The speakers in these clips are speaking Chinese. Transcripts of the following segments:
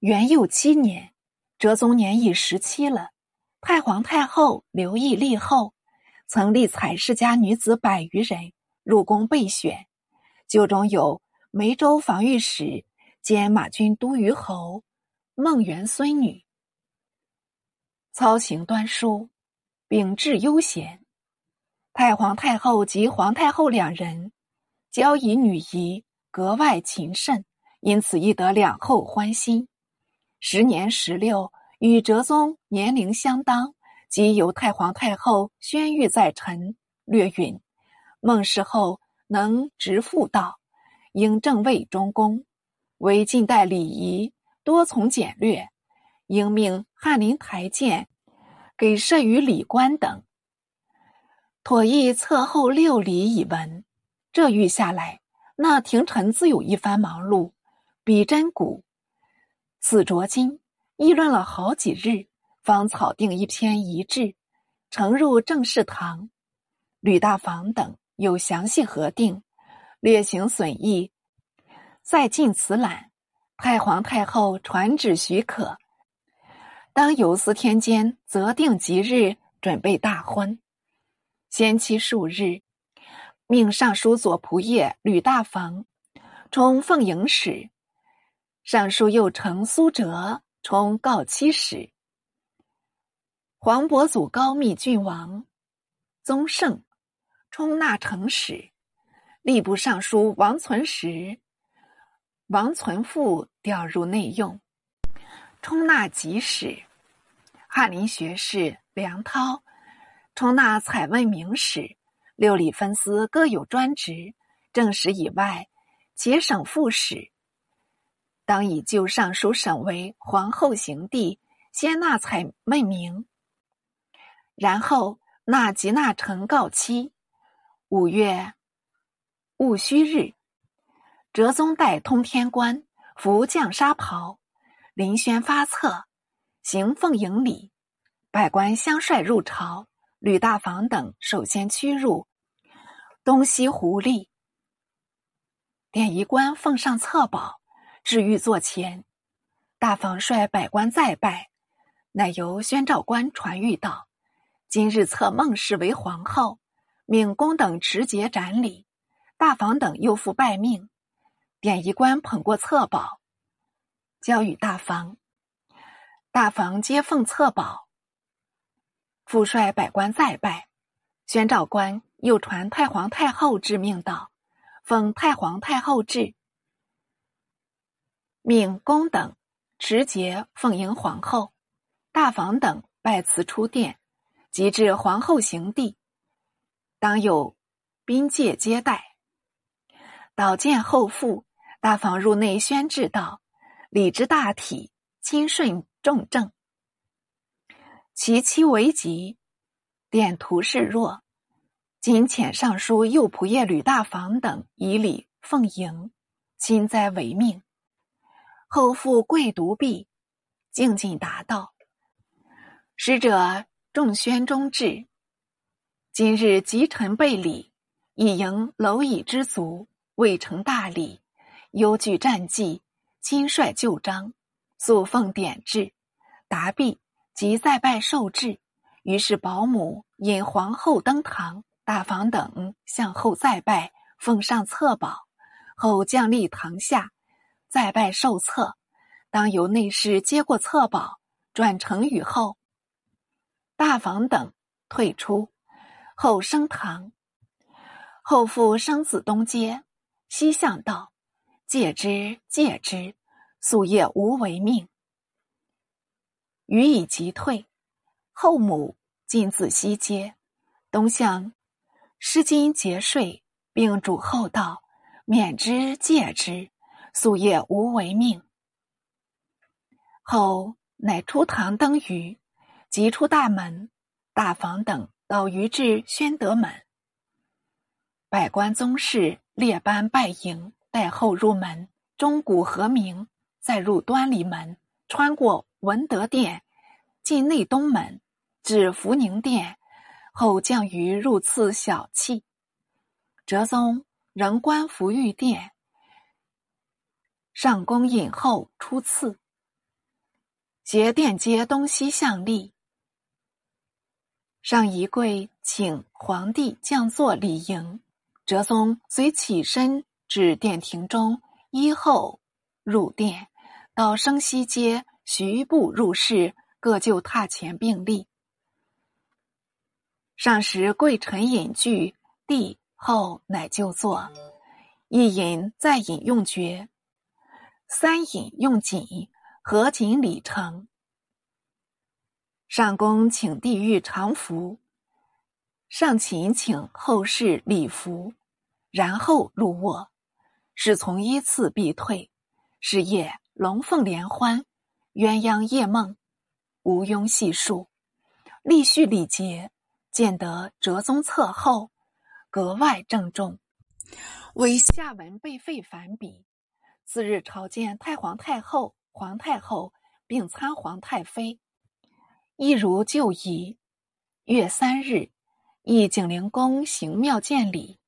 元佑七年，哲宗年已十七了。太皇太后刘义立后，曾立采世家女子百余人入宫备选，就中有梅州防御使兼马军都虞侯孟元孙女，操行端淑，秉质悠闲。太皇太后及皇太后两人交以女仪，格外勤慎，因此亦得两后欢心。时年十六。与哲宗年龄相当，即由太皇太后宣谕在臣。略允，孟氏后能直妇道，应正位中宫，为近代礼仪多从简略，应命翰林台谏，给设于礼官等。妥意侧后六礼以闻。这谕下来，那廷臣自有一番忙碌，比真古，此着今。议论了好几日，方草定一篇遗志，呈入正事堂。吕大房等有详细核定，略行损益，再进此览。太皇太后传旨许可，当游司天监择定吉日，准备大婚。先期数日，命尚书左仆射吕大房充奉迎使，尚书右丞苏辙。充告七使，黄伯祖高密郡王宗盛充纳成使，吏部尚书王存实、王存富调入内用，充纳吉使。翰林学士梁涛充纳采问名使。六礼分司各有专职，正史以外，节省副使。当以旧尚书省为皇后行第，先纳采问名，然后纳吉纳成告期。五月戊戌日，哲宗带通天冠，服降纱袍，临轩发册，行奉迎礼。百官相率入朝，吕大房等首先驱入东西狐狸，典仪官奉上册宝。至御座前，大房率百官再拜，乃由宣召官传谕道：“今日册孟氏为皇后，命公等持节斩礼。”大房等又复拜命，典仪官捧过册宝，交与大房。大房接奉册宝，复率百官再拜。宣召官又传太皇太后致命道：“奉太皇太后旨。”命公等持节奉迎皇后，大房等拜辞出殿，即至皇后行地，当有宾介接待。导见后父，大房入内宣旨道：“礼之大体，亲顺重正，其妻为吉，典图示弱。今遣尚书右仆射吕大房等以礼奉迎，亲哉为命。”后复跪独壁，静静答道：“使者众宣中至，今日吉臣备礼，以迎蝼蚁之族，未成大礼，忧惧战绩，亲率旧章，素奉典制。答毕，即再拜受制。于是保姆引皇后登堂，大房等向后再拜，奉上册宝，后降立堂下。”再拜受册，当由内侍接过册宝，转呈与后。大房等退出，后升堂。后父生子东阶，西向道：“戒之，戒之，夙夜无为命。”予以即退。后母进自西阶，东向施金节税，并嘱后道：“免之，戒之。”夙夜无为命。后乃出堂登舆，即出大门，大房等到于至宣德门，百官宗室列班拜迎，待后入门，钟鼓和鸣，再入端礼门，穿过文德殿，进内东门，至福宁殿，后降于入赐小憩。哲宗仍观福御殿。上宫引后出次，携殿街东西向立。上一跪请皇帝降座礼迎，哲宗遂起身至殿庭中，依后入殿，到升西街徐步入室，各就榻前并立。上时贵臣饮具，帝后乃就坐，一饮再饮用爵，三饮用锦，合锦礼成。上宫请帝御常服，上寝请后事礼服，然后入卧。侍从依次必退。是夜龙凤联欢，鸳鸯夜梦，无庸细数。立序礼节，见得哲宗侧后，格外郑重。为下文被废繁笔。次日朝见太皇太后、皇太后，并参皇太妃。一如旧仪，月三日，诣景陵宫行庙见礼。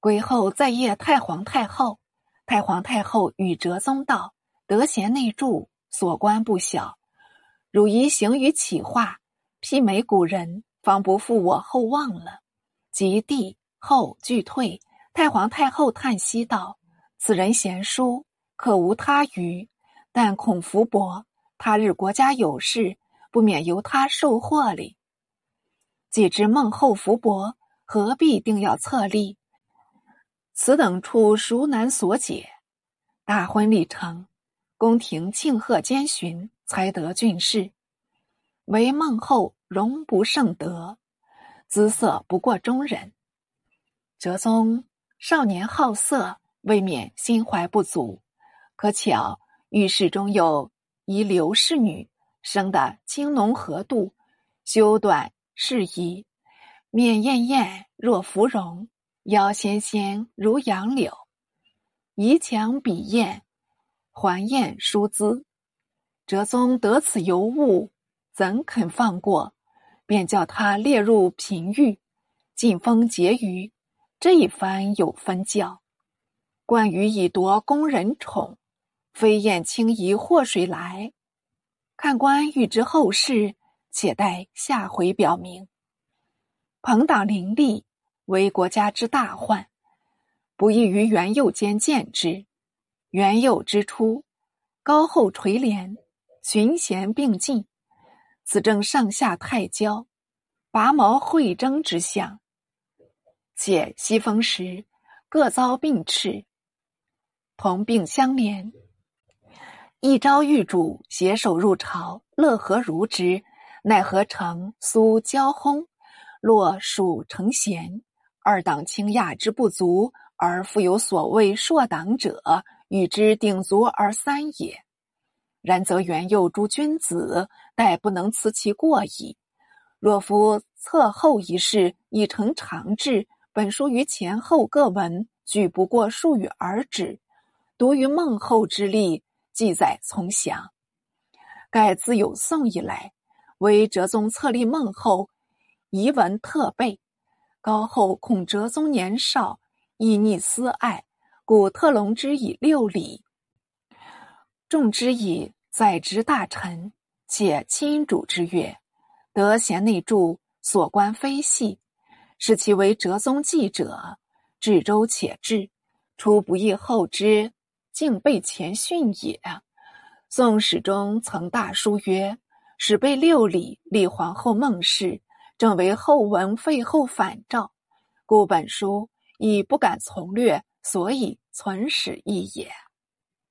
归后再谒太皇太后，太皇太后与哲宗道：“德贤内助，所关不小。汝宜行于启化，媲美古人，方不负我厚望了。”及帝后俱退，太皇太后叹息道：“此人贤淑，可无他余，但恐福薄他日国家有事。”不免由他受祸哩。既知孟后福薄，何必定要册立？此等处孰难所解？大婚礼成，宫廷庆贺兼巡，才得俊士。唯孟后容不胜得，姿色不过中人。哲宗少年好色，未免心怀不足。可巧御室中有一刘氏女。生得青浓合度，修短适宜，面艳艳若芙蓉，腰纤纤如杨柳，仪强比艳，环艳淑姿。哲宗得此尤物，怎肯放过？便叫他列入嫔御，进封婕妤。这一番有分教。关羽以夺宫人宠，飞燕轻移祸水来。看官欲知后事，且待下回表明。朋党林立，为国家之大患，不宜于元佑间见之。元佑之初，高后垂帘，群贤并进，此正上下太交，拔毛会争之象。且西风时，各遭并斥，同病相怜。一朝遇主携手入朝，乐何如之？奈何成苏交轰，落蜀成贤。二党倾轧之不足，而复有所谓硕党者，与之鼎足而三也。然则元佑诸君子，待不能辞其过矣。若夫侧后一事已成常制，本书于前后各文，举不过数语而止，独于孟后之力。记载从详，盖自有宋以来，为哲宗册立孟后，遗文特备。高后恐哲宗年少，亦逆私爱，故特隆之以六礼，重之以在职大臣，且亲主之曰：“德贤内助，所关非细，使其为哲宗记者，至周且至，出不意后之。”竟被前训也。宋史中曾大书曰：“始备六礼，立皇后孟氏，正为后文废后反诏，故本书亦不敢从略，所以存史一也。”